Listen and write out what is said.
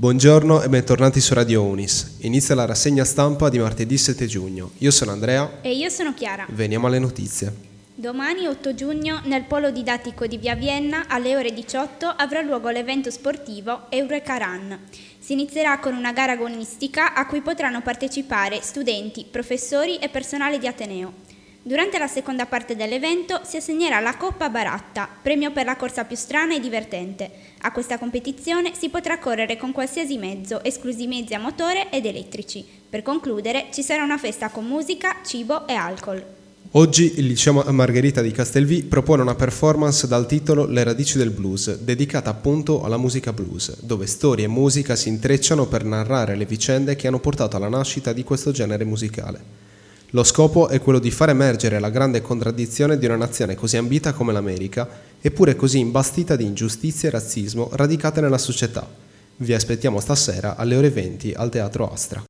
Buongiorno e bentornati su Radio Unis. Inizia la rassegna stampa di martedì 7 giugno. Io sono Andrea. E io sono Chiara. Veniamo alle notizie. Domani 8 giugno nel polo didattico di Via Vienna alle ore 18 avrà luogo l'evento sportivo Eureka Run. Si inizierà con una gara agonistica a cui potranno partecipare studenti, professori e personale di Ateneo. Durante la seconda parte dell'evento si assegnerà la Coppa Baratta, premio per la corsa più strana e divertente. A questa competizione si potrà correre con qualsiasi mezzo, esclusi mezzi a motore ed elettrici. Per concludere ci sarà una festa con musica, cibo e alcol. Oggi il liceo Margherita di Castelvì propone una performance dal titolo Le radici del blues, dedicata appunto alla musica blues, dove storia e musica si intrecciano per narrare le vicende che hanno portato alla nascita di questo genere musicale. Lo scopo è quello di far emergere la grande contraddizione di una nazione così ambita come l'America, eppure così imbastita di ingiustizie e razzismo radicate nella società. Vi aspettiamo stasera alle ore 20 al Teatro Astra.